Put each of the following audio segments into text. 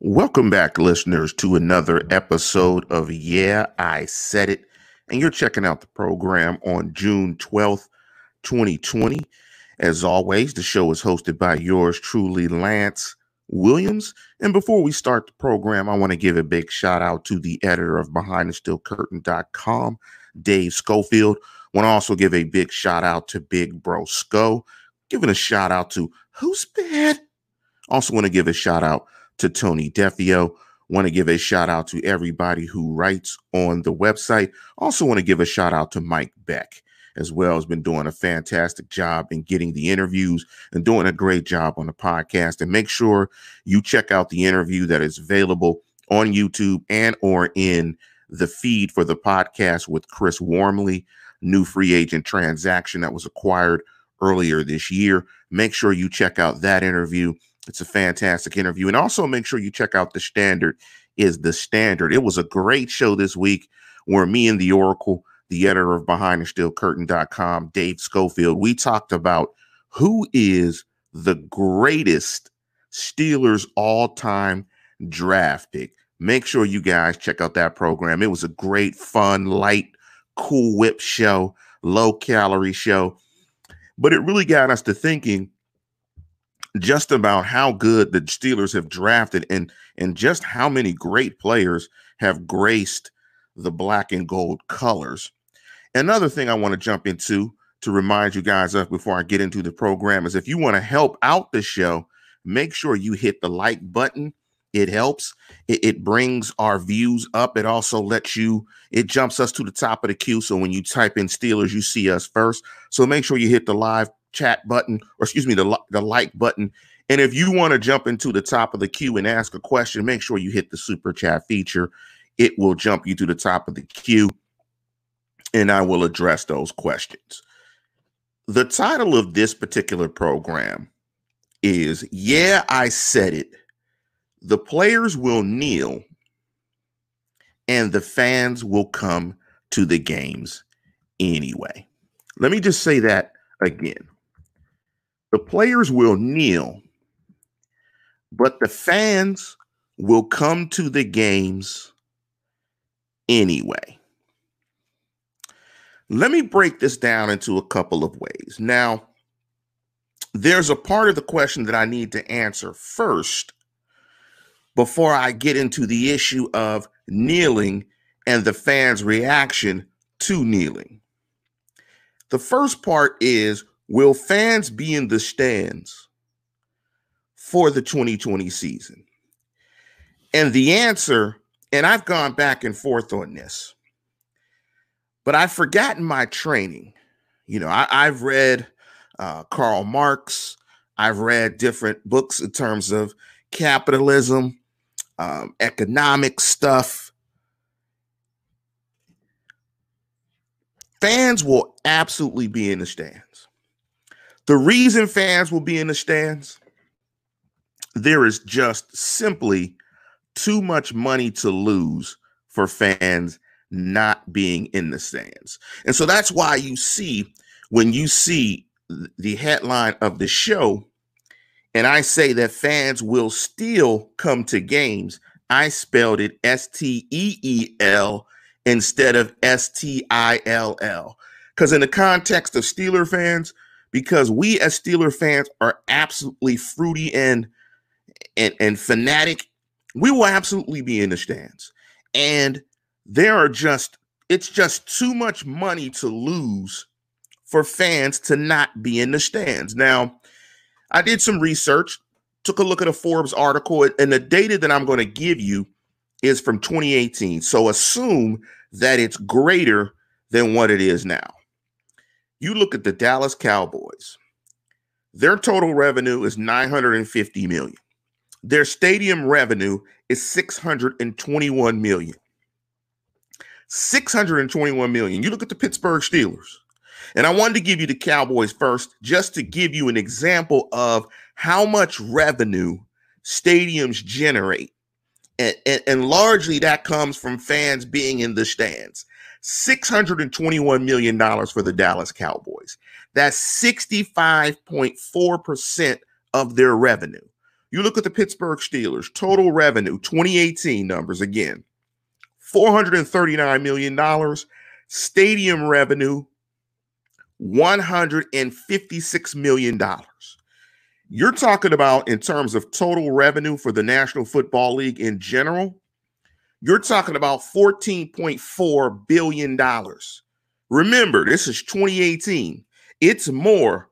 Welcome back, listeners, to another episode of Yeah, I Said It. And you're checking out the program on June 12th, 2020. As always, the show is hosted by yours truly, Lance Williams. And before we start the program, I want to give a big shout out to the editor of BehindTheSteelCurtain.com, Dave Schofield. Want to also give a big shout out to Big Bro Sco. Giving a shout out to Who's Bad? Also want to give a shout out to Tony Defeo. Want to give a shout out to everybody who writes on the website. Also want to give a shout out to Mike Beck as well. Has been doing a fantastic job in getting the interviews and doing a great job on the podcast. And make sure you check out the interview that is available on YouTube and or in the feed for the podcast with Chris Wormley new free agent transaction that was acquired earlier this year. Make sure you check out that interview. It's a fantastic interview. And also make sure you check out The Standard is The Standard. It was a great show this week where me and the Oracle, the editor of BehindTheSteelCurtain.com, Dave Schofield, we talked about who is the greatest Steelers all-time draft pick. Make sure you guys check out that program. It was a great, fun, light, cool whip show, low calorie show. But it really got us to thinking just about how good the Steelers have drafted and and just how many great players have graced the black and gold colors. Another thing I want to jump into to remind you guys of before I get into the program is if you want to help out the show, make sure you hit the like button. It helps. It, it brings our views up. It also lets you, it jumps us to the top of the queue. So when you type in Steelers, you see us first. So make sure you hit the live chat button, or excuse me, the, the like button. And if you want to jump into the top of the queue and ask a question, make sure you hit the super chat feature. It will jump you to the top of the queue and I will address those questions. The title of this particular program is Yeah, I Said It. The players will kneel and the fans will come to the games anyway. Let me just say that again. The players will kneel, but the fans will come to the games anyway. Let me break this down into a couple of ways. Now, there's a part of the question that I need to answer first before I get into the issue of kneeling and the fans' reaction to kneeling. The first part is Will fans be in the stands for the 2020 season? And the answer, and I've gone back and forth on this, but I've forgotten my training. You know, I, I've read uh, Karl Marx, I've read different books in terms of capitalism, um, economic stuff. Fans will absolutely be in the stands. The reason fans will be in the stands, there is just simply too much money to lose for fans not being in the stands. And so that's why you see when you see the headline of the show, and I say that fans will still come to games, I spelled it S T E E L instead of S T I L L. Because in the context of Steeler fans, because we as Steeler fans are absolutely fruity and and, and fanatic, we will absolutely be in the stands. And there are just it's just too much money to lose for fans to not be in the stands. Now, I did some research, took a look at a Forbes article, and the data that I'm going to give you is from 2018. So assume that it's greater than what it is now. You look at the Dallas Cowboys. Their total revenue is 950 million. their stadium revenue is 621 million. 621 million. You look at the Pittsburgh Steelers. And I wanted to give you the Cowboys first just to give you an example of how much revenue stadiums generate. And, and, and largely that comes from fans being in the stands. $621 million for the Dallas Cowboys. That's 65.4% of their revenue. You look at the Pittsburgh Steelers, total revenue, 2018 numbers again, $439 million. Stadium revenue, $156 million. You're talking about, in terms of total revenue for the National Football League in general, you're talking about $14.4 billion. Remember, this is 2018. It's more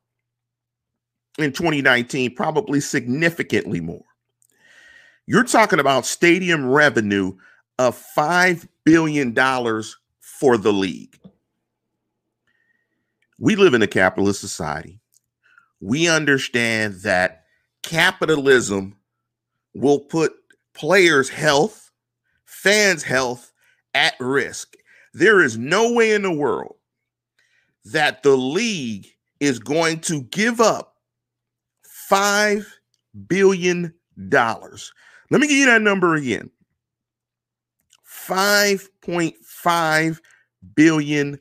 in 2019, probably significantly more. You're talking about stadium revenue of $5 billion for the league. We live in a capitalist society. We understand that capitalism will put players' health, fans' health at risk. There is no way in the world that the league is going to give up $5 billion. Let me give you that number again $5.5 billion.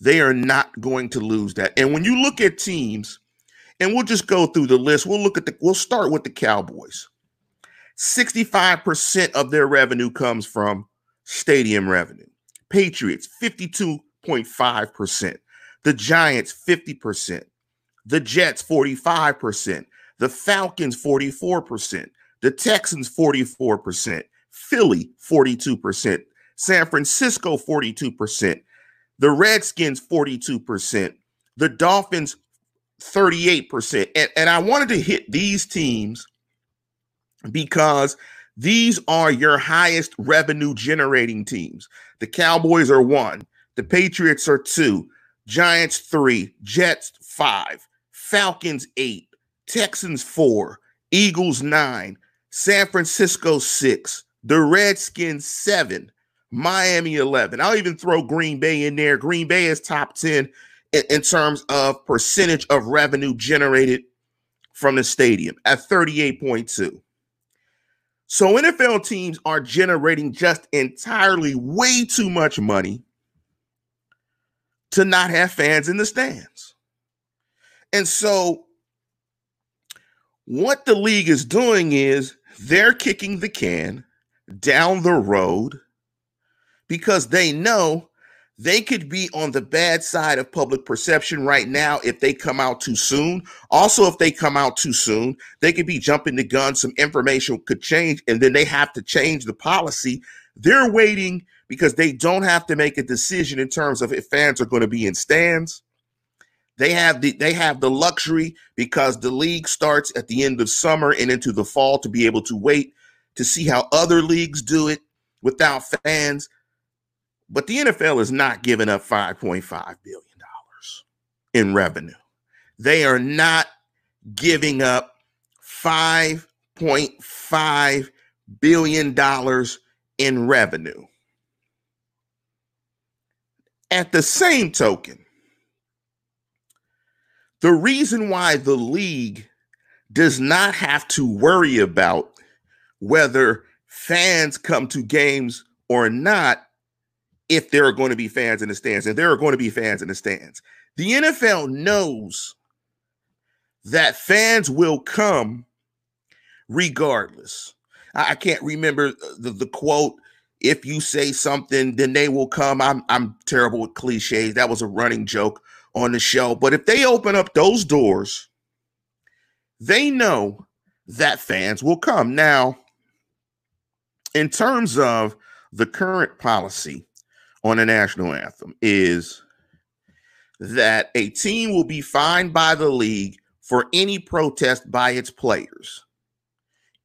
They are not going to lose that. And when you look at teams, and we'll just go through the list, we'll look at the, we'll start with the Cowboys. 65% of their revenue comes from stadium revenue. Patriots, 52.5%. The Giants, 50%. The Jets, 45%. The Falcons, 44%. The Texans, 44%. Philly, 42%. San Francisco, 42%. The Redskins, 42%. The Dolphins, 38%. And, and I wanted to hit these teams because these are your highest revenue generating teams. The Cowboys are one, the Patriots are two, Giants three, Jets five, Falcons eight, Texans four, Eagles nine, San Francisco six, the Redskins seven, Miami 11. I'll even throw Green Bay in there. Green Bay is top 10 in, in, terms of percentage of revenue generated from the stadium at 38.2. So NFL teams are generating just entirely way too much money to not have fans in the stands. And so what the league is doing is they're kicking the can down the road because they know they could be on the bad side of public perception right now if they come out too soon. Also, if they come out too soon, they could be jumping the gun. Some information could change, and then they have to change the policy. They're waiting because they don't have to make a decision in terms of if fans are going to be in stands. They have the they have the luxury because the league starts at the end of summer and into the fall to be able to wait to see how other leagues do it without fans but the NFL is not giving up $5.5 billion in revenue. They are not giving up $5.5 billion in revenue. At the same token, the reason why the league does not have to worry about whether fans come to games or not if there are going to be fans in the stands, and there are going to be fans in the stands. The NFL knows that fans will come regardless. I, can't remember the, the quote. If you say something, then they will come. I'm I'm terrible with cliches. That was a running joke on the show. But if they open up those doors, they know that fans will come. Now, in terms of the current policy, on the national anthem is that a team will be fined by the league for any protest by its players.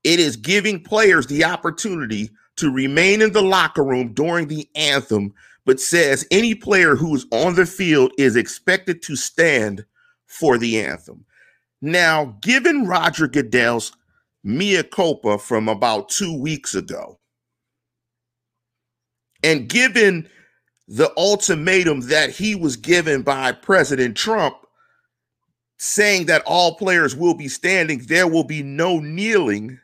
It is giving players the opportunity to remain in the locker room during the anthem, but says any player who is on the field is expected to stand for the anthem. Now, given Roger Goodell's mea culpa from about two weeks ago, and given the ultimatum that he was given by President Trump saying that all players will be standing, there will be no kneeling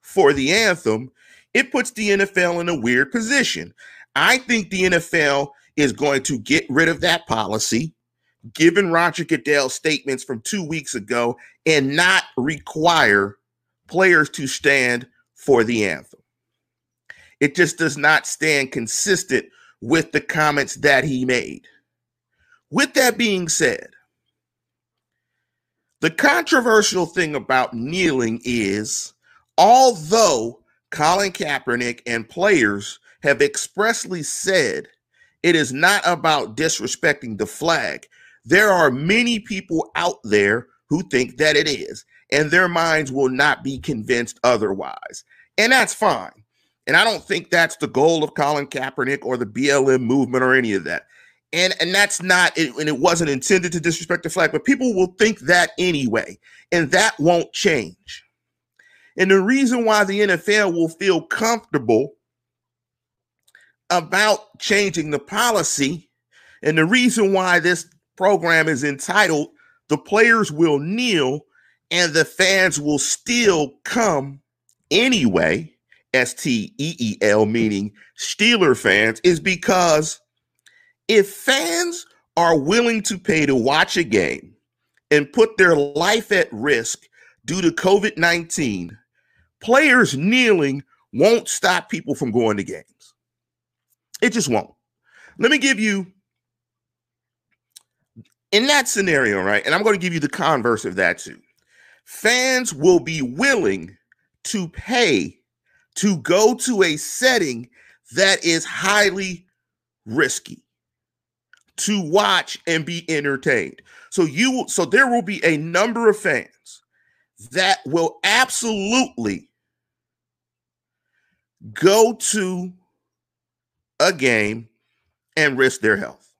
for the anthem, it puts the NFL in a weird position. I think the NFL is going to get rid of that policy, given Roger Goodell's statements from two weeks ago, and not require players to stand for the anthem. It just does not stand consistent with the comments that he made. With that being said, the controversial thing about kneeling is although Colin Kaepernick and players have expressly said it is not about disrespecting the flag, there are many people out there who think that it is, and their minds will not be convinced otherwise. And that's fine. And I don't think that's the goal of Colin Kaepernick or the BLM movement or any of that. And and that's not it, and it wasn't intended to disrespect the flag, but people will think that anyway, and that won't change. And the reason why the NFL will feel comfortable about changing the policy, and the reason why this program is entitled "The Players Will Kneel and the Fans Will Still Come Anyway," S T E E L, meaning Steeler fans, is because if fans are willing to pay to watch a game and put their life at risk due to COVID 19, players kneeling won't stop people from going to games. It just won't. Let me give you, in that scenario, right? And I'm going to give you the converse of that too. Fans will be willing to pay to go to a setting that is highly risky to watch and be entertained. So you will, so there will be a number of fans that will absolutely go to a game and risk their health.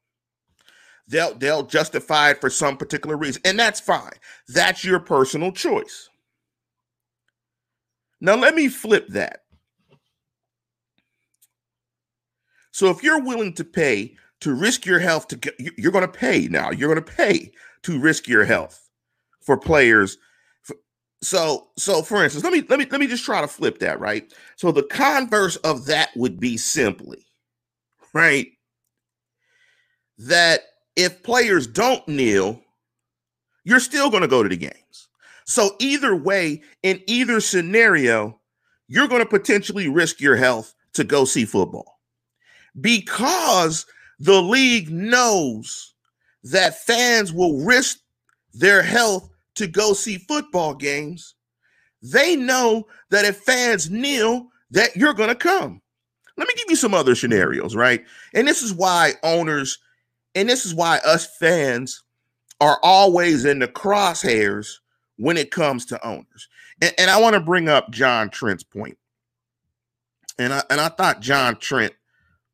They'll they'll justify it for some particular reason, and that's fine. That's your personal choice. Now let me flip that. So if you're willing to pay to risk your health to get, you're going to pay now. You're going to pay to risk your health for players. So so for instance, let me let me let me just try to flip that, right? So the converse of that would be simply, right? That if players don't kneel, you're still going to go to the games. So either way, in either scenario, you're going to potentially risk your health to go see football because the league knows that fans will risk their health to go see football games. They know that if fans kneel, that you're going to come. Let me give you some other scenarios, right? And this is why owners, and this is why us fans are always in the crosshairs when it comes to owners. And, and I want to bring up John Trent's point. And I and I thought John Trent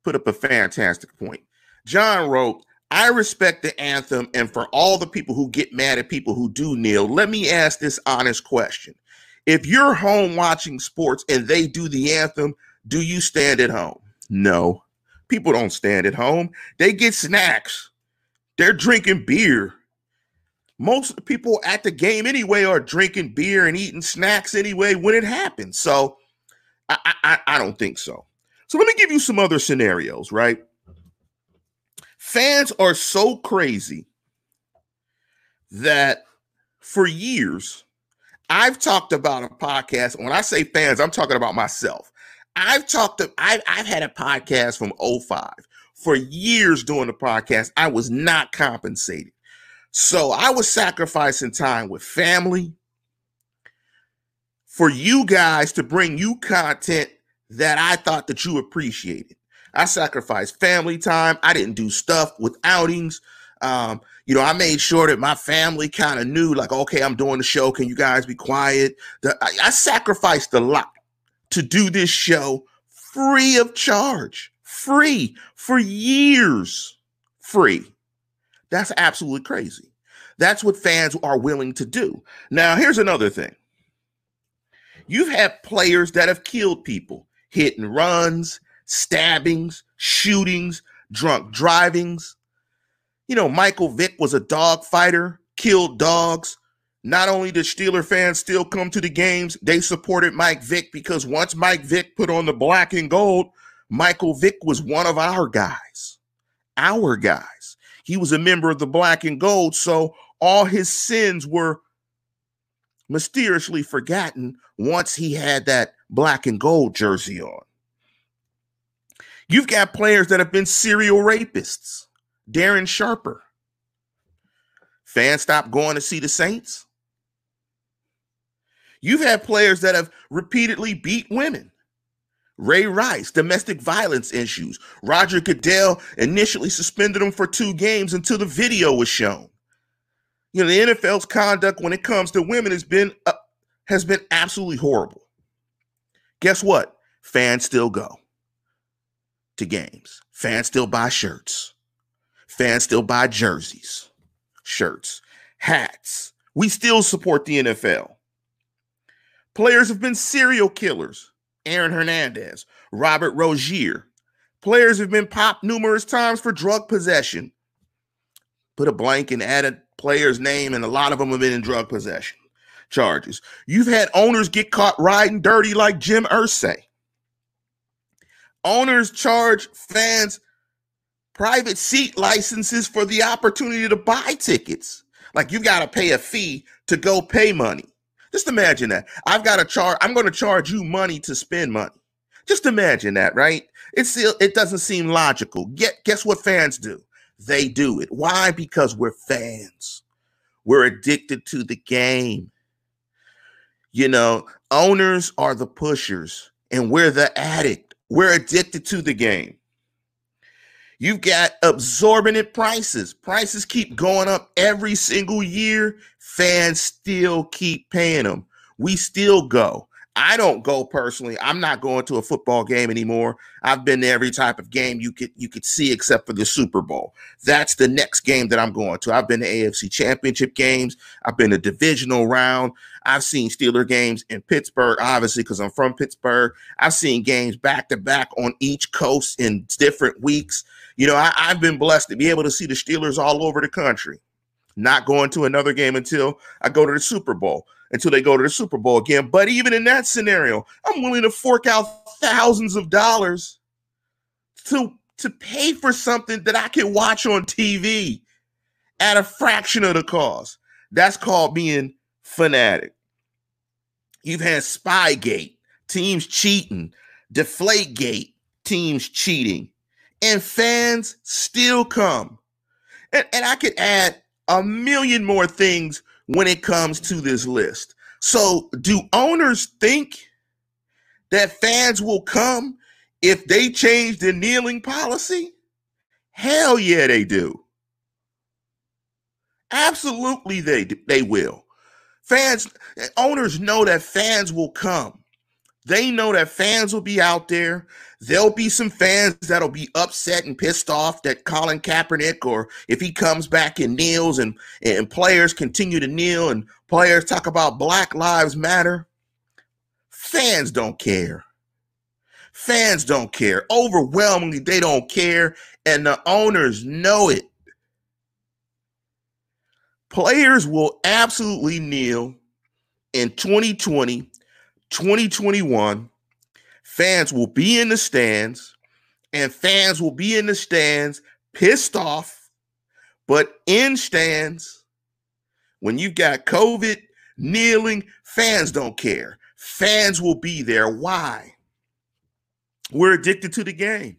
put up a fantastic point. John wrote, I respect the anthem, and for all the people who get mad at people who do kneel, let me ask this honest question. If you're home watching sports and they do the anthem, do you stand at home? No. People don't stand at home. They get snacks. They're drinking beer. Most people at the game anyway are drinking beer and eating snacks anyway when it happens. So I, I, I don't think so. So let me give you some other scenarios, right? Fans are so crazy that for years, I've talked about a podcast. When I say fans, I'm talking about myself. I've talked to, I've, I've had a podcast from 05. For years doing the podcast, I was not compensated. So I was sacrificing time with family for you guys to bring you content that I thought that you appreciated. I sacrificed family time. I didn't do stuff with outings. Um, you know, I made sure that my family kind of knew, like, okay, I'm doing the show. Can you guys be quiet? The, I, I sacrificed a lot to do this show free of charge, free for years, free. That's absolutely crazy. That's what fans are willing to do. Now, here's another thing. You've had players that have killed people, hit and runs, stabbings, shootings, drunk drivings. You know, Michael Vick was a dog fighter, killed dogs. Not only did Steeler fans still come to the games, they supported Mike Vick because once Mike Vick put on the black and gold, Michael Vick was one of our guys. Our guys. He was a member of the black and gold, so all his sins were mysteriously forgotten once he had that black and gold jersey on. You've got players that have been serial rapists. Darren Sharper. Fans stopped going to see the Saints. You've had players that have repeatedly beat women. Ray Rice, domestic violence issues. Roger Goodell initially suspended him for two games until the video was shown. You know, the NFL's conduct when it comes to women has been uh, has been absolutely horrible. Guess what? Fans still go to games. Fans still buy shirts. Fans still buy jerseys, shirts, hats. We still support the NFL. Players have been serial killers. Aaron Hernandez, Robert Rozier. Players have been popped numerous times for drug possession. Put a blank and add a player's name, and a lot of them have been in drug possession charges. You've had owners get caught riding dirty like Jim Irsay. Owners charge fans private seat licenses for the opportunity to buy tickets. Like you got to pay a fee to go pay money. Just imagine that. I've got to charge, I'm going to charge you money to spend money. Just imagine that, right? It's still, it doesn't seem logical. Get, guess what fans do? They do it. Why? Because we're fans. We're addicted to the game. You know, owners are the pushers and we're the addict. We're addicted to the game. You've got absorbent prices. Prices keep going up every single year. Fans still keep paying them. We still go. I don't go personally. I'm not going to a football game anymore. I've been to every type of game you could you could see except for the Super Bowl. That's the next game that I'm going to. I've been to AFC Championship games. I've been to divisional round. I've seen Steeler games in Pittsburgh, obviously because I'm from Pittsburgh. I've seen games back to back on each coast in different weeks. You know, I, I've been blessed to be able to see the Steelers all over the country. Not going to another game until I go to the Super Bowl until they go to the Super Bowl again. But even in that scenario, I'm willing to fork out thousands of dollars to to pay for something that I can watch on TV at a fraction of the cost. That's called being fanatic. You've had Spygate, teams cheating, Deflategate, teams cheating, and fans still come. And, and I could add a million more things when it comes to this list. So, do owners think that fans will come if they change the kneeling policy? Hell yeah, they do. Absolutely, they they will. Fans, owners know that fans will come. They know that fans will be out there. There'll be some fans that'll be upset and pissed off that Colin Kaepernick, or if he comes back and kneels and, and players continue to kneel and players talk about Black Lives Matter. Fans don't care. Fans don't care. Overwhelmingly, they don't care. And the owners know it. Players will absolutely kneel in 2020 2021, fans will be in the stands and fans will be in the stands pissed off, but in stands, when you've got COVID, kneeling, fans don't care. Fans will be there. Why? We're addicted to the game.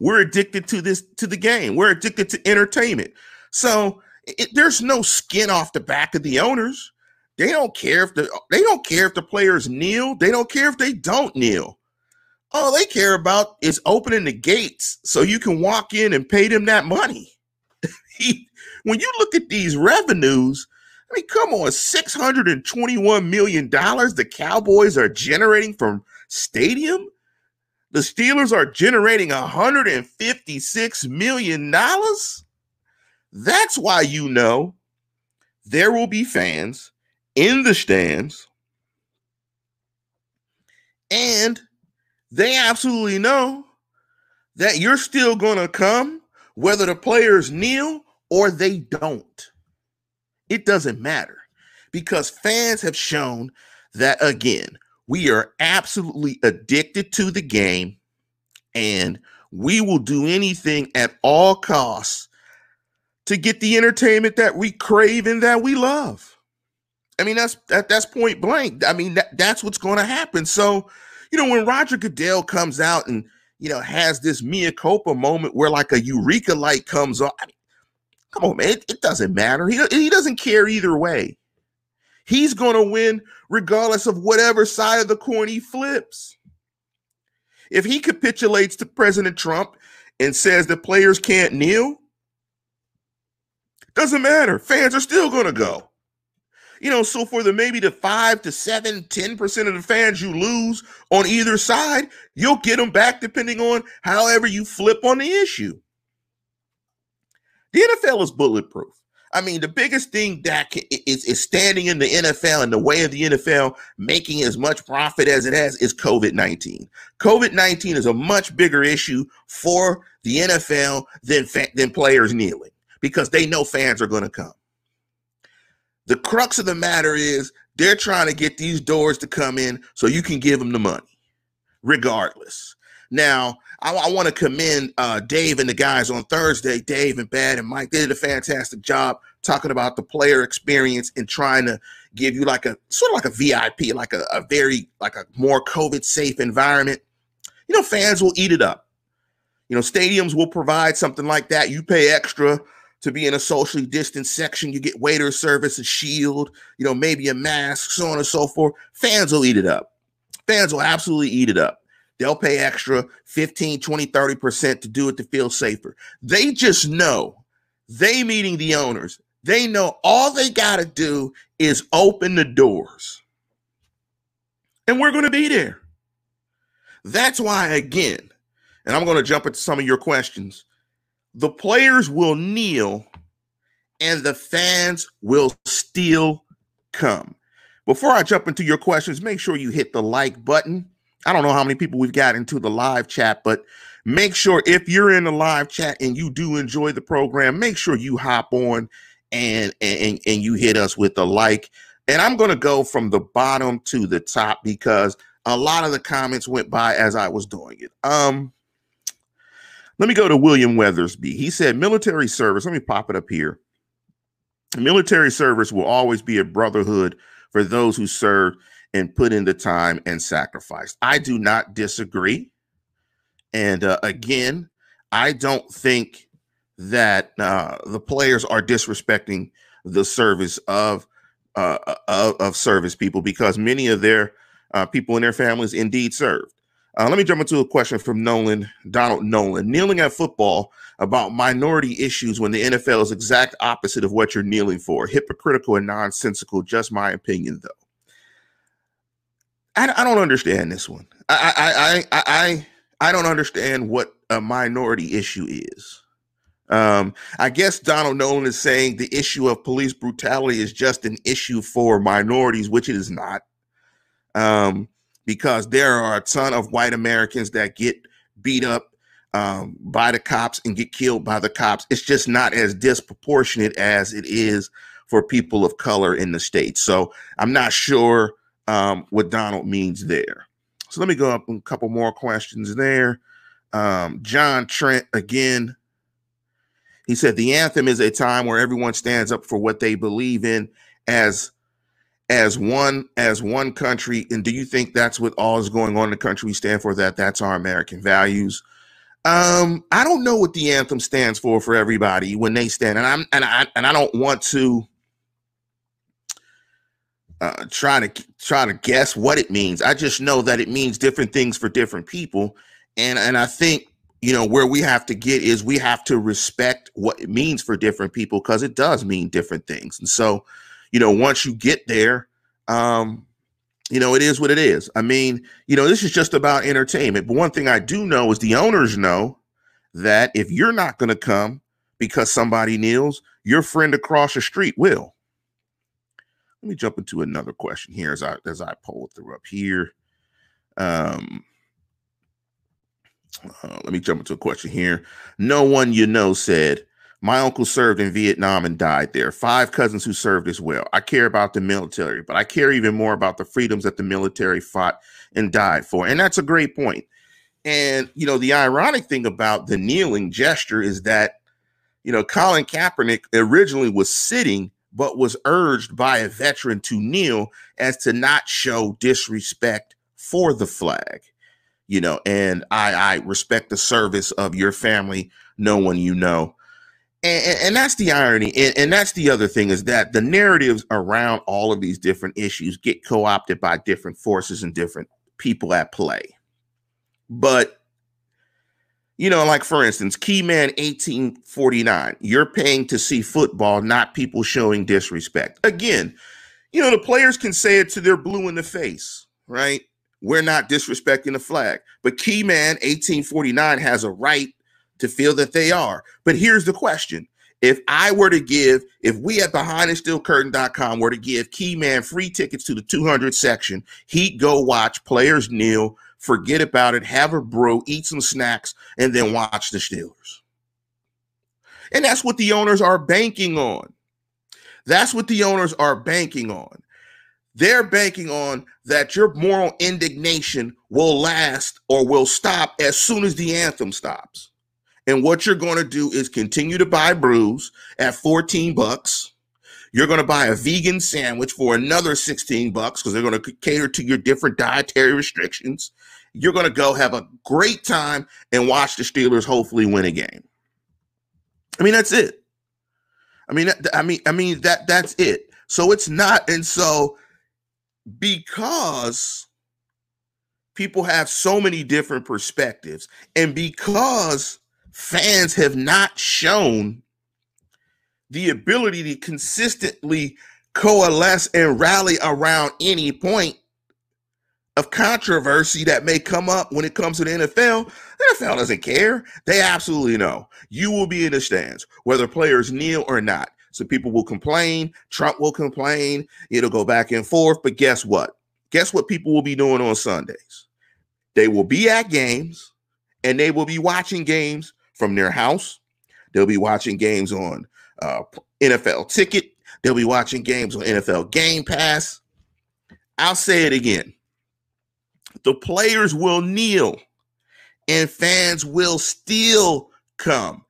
We're addicted to this to the game. We're addicted to entertainment. So it, there's no skin off the back of the owners. They don't care if the they don't care if the players kneel. They don't care if they don't kneel. All they care about is opening the gates so you can walk in and pay them that money. when you look at these revenues, I mean, come on, $621 million the Cowboys are generating from stadium. The Steelers are generating $156 million. That's why you know there will be fans in the stands. And they absolutely know that you're still going to come whether the players kneel or they don't. It doesn't matter because fans have shown that, again, we are absolutely addicted to the game and we will do anything at all costs to get the entertainment that we crave and that we love. I mean, that's that, that's point blank. I mean, that, that's what's going to happen. So, you know, when Roger Goodell comes out and you know has this mea culpa moment where like a eureka light comes on, I mean, come on, man, it, it doesn't matter. He he doesn't care either way. He's going to win regardless of whatever side of the coin he flips. If he capitulates to President Trump and says the players can't kneel, doesn't matter. Fans are still going to go. You know, so for the maybe the five to seven, 10% of the fans you lose on either side, you'll get them back depending on however you flip on the issue. The NFL is bulletproof. I mean, the biggest thing that is, is standing in the NFL and the way of the NFL making as much profit as it has is COVID 19. COVID 19 is a much bigger issue for the NFL than, fa- than players kneeling because they know fans are going to come. The crux of the matter is they're trying to get these doors to come in so you can give them the money, regardless. Now, I, I want to commend uh, Dave and the guys on Thursday, Dave and Bad and Mike. They did a fantastic job talking about the player experience and trying to give you like a sort of like a VIP, like a, a very like a more COVID safe environment. You know, fans will eat it up. You know, stadiums will provide something like that. You pay extra to be in a socially distanced section. You get waiter service, a shield, you know, maybe a mask, so on and so forth. Fans will eat it up. Fans will absolutely eat it up. They'll pay extra 15, 20, 30% to do it to feel safer. They just know, they meeting the owners, they know all they got to do is open the doors. And we're going to be there. That's why, again, and I'm going to jump into some of your questions, the players will kneel and the fans will still come. Before I jump into your questions, make sure you hit the like button I don't know how many people we've got into the live chat, but make sure if you're in the live chat and you do enjoy the program, make sure you hop on and and and you hit us with a like. And I'm going to go from the bottom to the top because a lot of the comments went by as I was doing it. Um let me go to William Weathersby. He said military service, let me pop it up here. Military service will always be a brotherhood for those who serve and put in the time and sacrifice. I do not disagree. And uh, again, I don't think that uh, the players are disrespecting the service of uh, uh of, of, service people because many of their uh, people in their families indeed served. Uh, let me jump into a question from Nolan, Donald Nolan. Kneeling at football about minority issues when the NFL is exact opposite of what you're kneeling for. Hypocritical and nonsensical, just my opinion, though. I, I don't understand this one. I, I I I I don't understand what a minority issue is. Um, I guess Donald Nolan is saying the issue of police brutality is just an issue for minorities, which it is not. Um, because there are a ton of white Americans that get beat up um, by the cops and get killed by the cops. It's just not as disproportionate as it is for people of color in the state. So I'm not sure um, what Donald means there. So let me go up a couple more questions there. Um, John Trent again. He said the anthem is a time where everyone stands up for what they believe in as as one as one country. And do you think that's what all is going on in the country we stand for? That that's our American values. Um, I don't know what the anthem stands for for everybody when they stand, and I'm and I and I don't want to uh, try to try to guess what it means. I just know that it means different things for different people, and and I think you know where we have to get is we have to respect what it means for different people because it does mean different things, and so you know once you get there, um, you know, it is what it is. I mean, you know, this is just about entertainment. But one thing I do know is the owners know that if you're not going to come because somebody kneels, your friend across the street will. Let me jump into another question here as I as I pull through up here. Um, uh, let me jump into a question here. No one you know said my uncle served in Vietnam and died there. Five cousins who served as well. I care about the military, but I care even more about the freedoms that the military fought and died for. And that's a great point. And, you know, the ironic thing about the kneeling gesture is that, you know, Colin Kaepernick originally was sitting, but was urged by a veteran to kneel as to not show disrespect for the flag. You know, and I, I respect the service of your family, no one you know and, and, that's the irony and, and, that's the other thing is that the narratives around all of these different issues get co-opted by different forces and different people at play but you know like for instance keyman 1849 you're paying to see football not people showing disrespect again you know the players can say it to their blue in the face right we're not disrespecting the flag but keyman 1849 has a right to feel that they are. But here's the question. If I were to give, if we at behindthesteelcurtain.com were to give Keyman free tickets to the 200 section, he'd go watch players kneel, forget about it, have a brew, eat some snacks, and then mm. watch the Steelers. And that's what the owners are banking on. That's what the owners are banking on. They're banking on that your moral indignation will last or will stop as soon as the anthem stops. And what you're going to do is continue to buy brews at 14 bucks. You're going to buy a vegan sandwich for another 16 bucks because they're going to cater to your different dietary restrictions. You're going to go have a great time and watch the Steelers hopefully win a game. I mean, that's it. I mean, I mean, I mean that that's it. So it's not, and so because people have so many different perspectives, and because fans have not shown the ability to consistently coalesce and rally around any point of controversy that may come up when it comes to the NFL. The NFL doesn't care. They absolutely know. You will be in the stands, whether players kneel or not. So people will complain. Trump will complain. It'll go back and forth. But guess what? Guess what people will be doing on Sundays? They will be at games and they will be watching games from their house. They'll be watching games on uh, NFL Ticket. They'll be watching games on NFL Game Pass. I'll say it again. The players will kneel and fans will still come.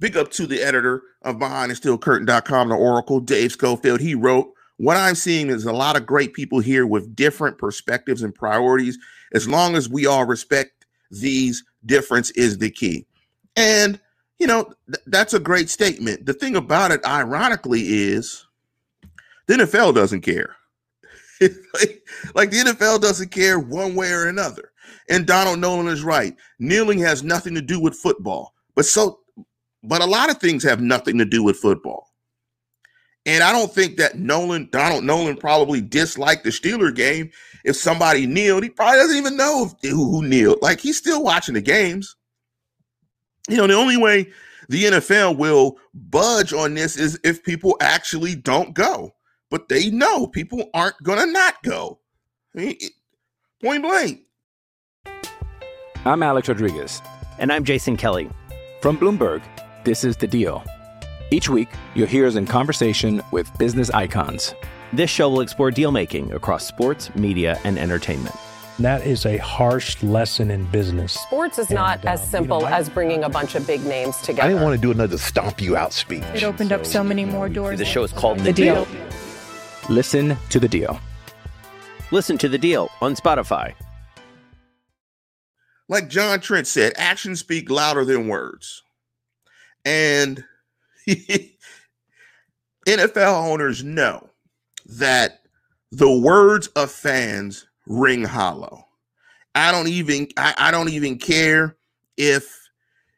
Big up to the editor of BehindTheSteelCurtain.com, the Oracle, Dave Schofield. He wrote, What I'm seeing is a lot of great people here with different perspectives and priorities. As long as we all respect these, difference is the key. And, you know, th- that's a great statement. The thing about it, ironically, is the NFL doesn't care. like, like the NFL doesn't care one way or another. And Donald Nolan is right. Kneeling has nothing to do with football. But so, but a lot of things have nothing to do with football. And I don't think that Nolan, Donald Nolan, probably disliked the Steeler game. If somebody kneeled, he probably doesn't even know if, who, who kneeled. Like he's still watching the games you know, the only way the NFL will budge on this is if people actually don't go. But they know people aren't going to not go. I mean, point blank. I'm Alex Rodriguez. And I'm Jason Kelly. From Bloomberg, this is The Deal. Each week, you'll hear us in conversation with business icons. This show will explore deal making across sports, media, and entertainment. That is a harsh lesson in business. Sports is not And, as uh, simple you know, I- as bringing a bunch of big names together. I didn't want to do another stomp you out speech. It opened up so many more doors. The show is called The, The deal. Deal. Listen to the deal. Listen to The Deal on Spotify. like John Trent said, actions speak louder than words. And NFL owners know that the words of fans ring hollow. I don't even I, I don't even care if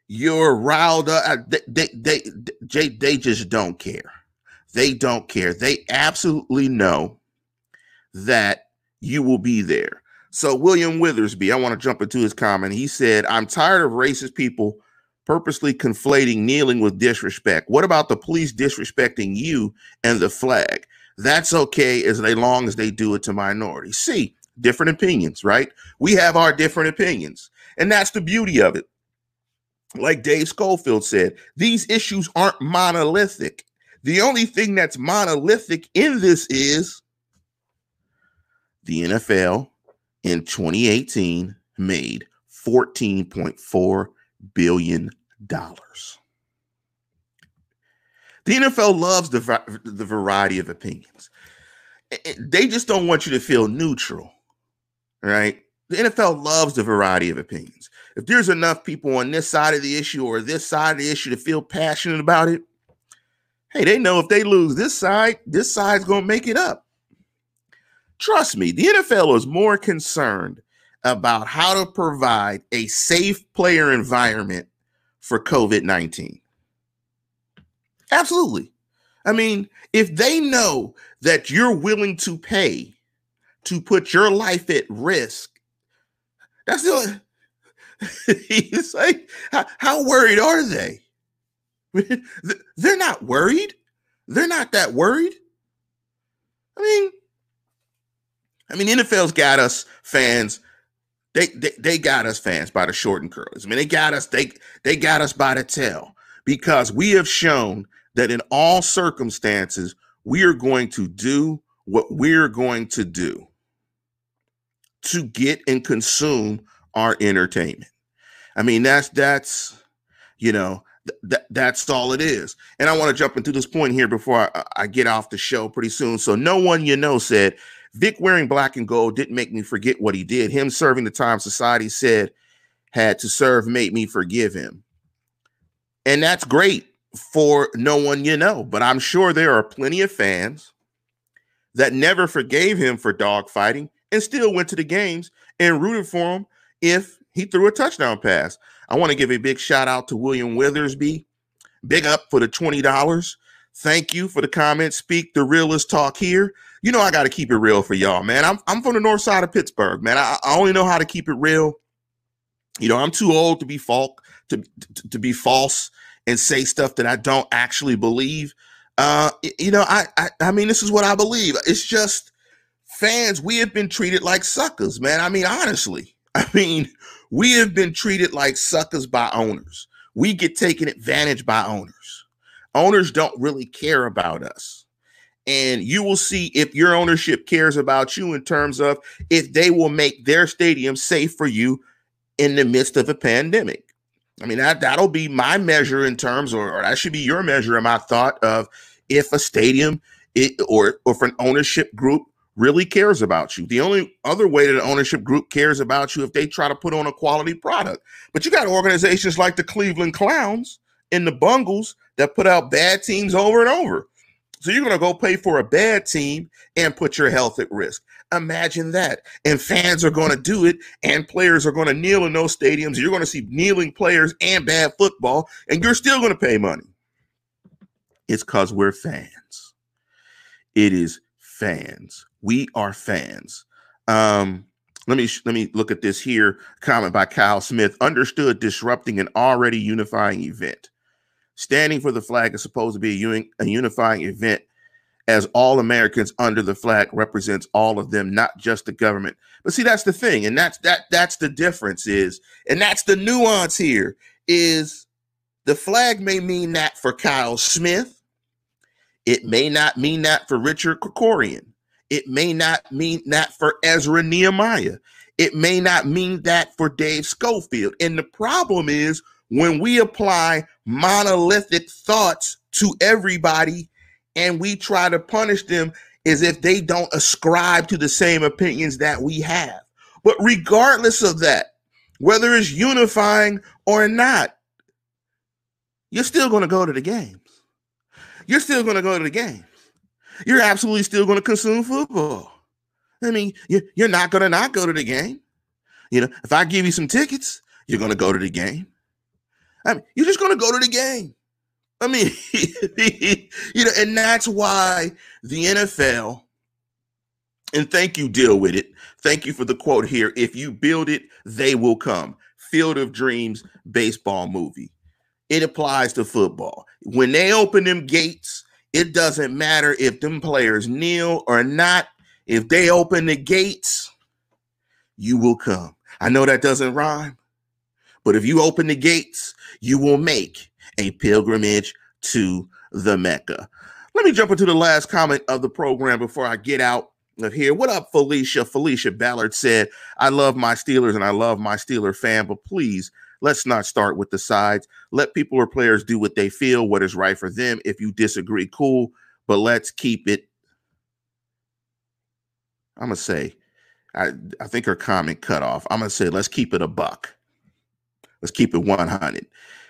you're riled up. They, they, they, they, they just don't care. They don't care. They absolutely know that you will be there. So, William Withersby, I want to jump into his comment. He said, I'm tired of racist people purposely conflating kneeling with disrespect. What about the police disrespecting you and the flag? That's okay as long as they do it to minorities. See, different opinions, right? We have our different opinions. And that's the beauty of it. Like Dave Schofield said, these issues aren't monolithic. The only thing that's monolithic in this is the NFL in 2018 made 14.4 billion dollars. The NFL loves the, the variety of opinions. They just don't want you to feel neutral, right? The NFL loves the variety of opinions. If there's enough people on this side of the issue or this side of the issue to feel passionate about it, hey, they know if they lose this side, this side's going to make it up. Trust me, the NFL is more concerned about how to provide a safe player environment for COVID 19. Absolutely. I mean, if they know that you're willing to pay to put your life at risk, that's the he's like, how, how worried are they? They're not worried. They're not that worried. I mean, I mean, NFL's got us fans. They, they they got us fans by the short and curlies. I mean, they got us. They they got us by the tail because we have shown that in all circumstances we are going to do what we're going to do to get and consume our entertainment. I mean, that's that's you know th- that's all it is. And I want to jump into this point here before I, I get off the show pretty soon. So no one you know said Vick wearing black and gold didn't make me forget what he did. Him serving the time society said had to serve made me forgive him. And that's great for no one you know, but I'm sure there are plenty of fans that never forgave him for dogfighting and still went to the games and rooted for him if he threw a touchdown pass. I want to give a big shout out to William Withersby. Big up for the $20. Thank you for the comment. Speak the realest talk here you know I got to keep it real for y'all, man. I'm I'm from the north side of Pittsburgh, man. I, I only know how to keep it real. You know, I'm too old to be false to, to, to be false and say stuff that I don't actually believe. Uh, you know, I, I I mean, this is what I believe. It's just fans. We have been treated like suckers, man. I mean, honestly, I mean, we have been treated like suckers by owners. We get taken advantage by owners. Owners don't really care about us and you will see if your ownership cares about you in terms of if they will make their stadium safe for you in the midst of a pandemic. I mean, that, that'll be my measure in terms, or, or that should be your measure in my thought of if a stadium it, or, or if an ownership group really cares about you. The only other way that an ownership group cares about you if they try to put on a quality product. But you got organizations like the Cleveland Clowns and the Bungles that put out bad teams over and over. So you're going to go pay for a bad team and put your health at risk. Imagine that. And fans are going to do it, and players are going to kneel in those stadiums. You're going to see kneeling players and bad football, and you're still going to pay money. It's because we're fans. It is fans. We are fans. Um, let me let me look at this here. Comment by Kyle Smith. Understood disrupting an already unifying event. Standing for the flag is supposed to be a, uni- a unifying event as all Americans under the flag represents all of them, not just the government. But see, that's the thing, and that's that that's the difference is, and that's the nuance here is the flag may mean that for Kyle Smith. It may not mean that for Richard Krikorian. It may not mean that for Ezra Nehemiah. It may not mean that for Dave Schofield. And the problem is when we apply monolithic thoughts to everybody and we try to punish them as if they don't ascribe to the same opinions that we have. But regardless of that, whether it's unifying or not, you're still going to go to the games. You're still going to go to the games. You're absolutely still going to consume football. I mean, you're not going to not go to the game. You know, if I give you some tickets, you're going to go to the game. I mean, you're just going to go to the game. I mean, you know, and that's why the NFL, and thank you, deal with it. Thank you for the quote here. If you build it, they will come. Field of Dreams baseball movie. It applies to football. When they open them gates, it doesn't matter if them players kneel or not. If they open the gates, you will come. I know that doesn't rhyme, but if you open the gates, you will make a pilgrimage to the Mecca. Let me jump into the last comment of the program before I get out of here. What up, Felicia? Felicia Ballard said, I love my Steelers and I love my Steeler fan, but please let's not start with the sides. Let people or players do what they feel, what is right for them. If you disagree, cool, but let's keep it. I'm going to say, I, I think her comment cut off. I'm going to say, let's keep it a buck. Let's keep it 100.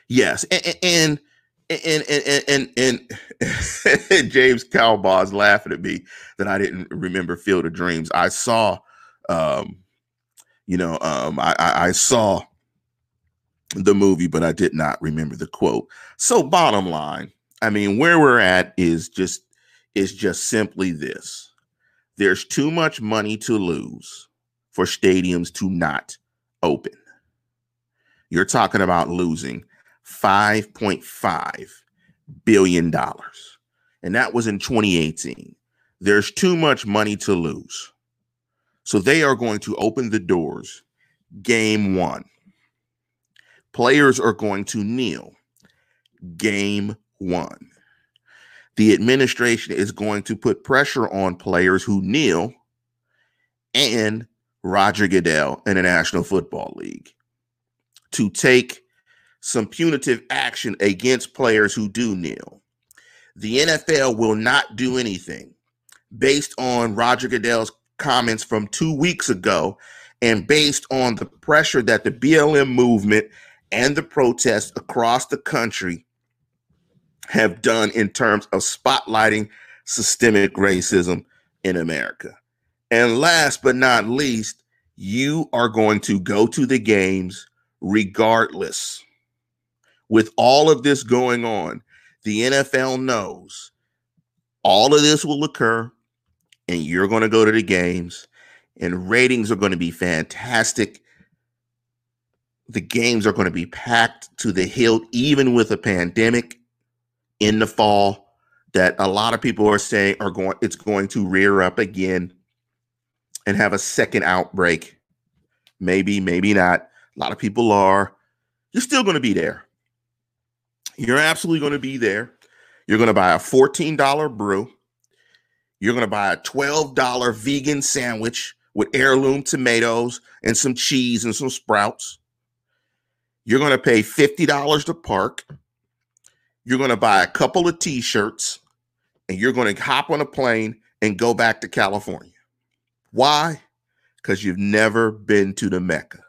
Yes. And, and, and, and, and, and, and James Cowbaw's laughing at me that I didn't remember Field of Dreams. I saw, um, you know, um, I, I, I saw the movie, but I did not remember the quote. So, bottom line, I mean, where we're at is just is just simply this: there's too much money to lose for stadiums to not open. You're talking about losing 5.5 billion dollars, and that was in 2018. There's too much money to lose. So they are going to open the doors game 1 Players are going to kneel game one. The administration is going to put pressure on players who kneel and Roger Goodell in the National Football League to take some punitive action against players who do kneel. The NFL will not do anything based on Roger Goodell's comments from two weeks ago and based on the pressure that the BLM movement and the protests across the country have done in terms of spotlighting systemic racism in America. And last but not least, you are going to go to the games regardless. With all of this going on, the NFL knows all of this will occur, and you're going to go to the games, and ratings are going to be fantastic the games are going to be packed to the hilt, even with a pandemic in the fall that a lot of people are saying are going it's going to rear up again and have a second outbreak. Maybe, maybe not. A lot of people are. You're still going to be there. You're absolutely going to be there. You're going to buy a $14 brew. You're going to buy a $12 vegan sandwich with heirloom tomatoes and some cheese and some sprouts. You're going to pay $50 to park. You're going to buy a couple of t shirts and you're going to hop on a plane and go back to California. Why? Because you've never been to the Mecca,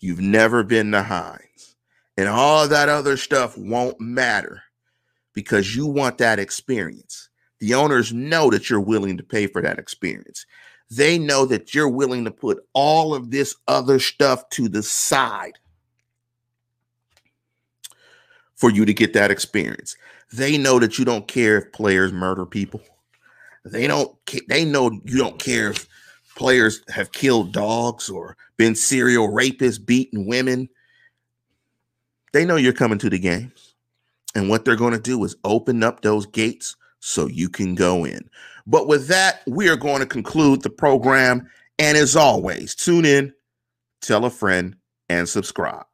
you've never been to Heinz, and all that other stuff won't matter because you want that experience. The owners know that you're willing to pay for that experience. They know that you're willing to put all of this other stuff to the side for you to get that experience. They know that you don't care if players murder people. They don't they know you don't care if players have killed dogs or been serial rapists, beaten women. They know you're coming to the games. And what they're going to do is open up those gates so you can go in. But with that, we are going to conclude the program. And as always, tune in, tell a friend, and subscribe.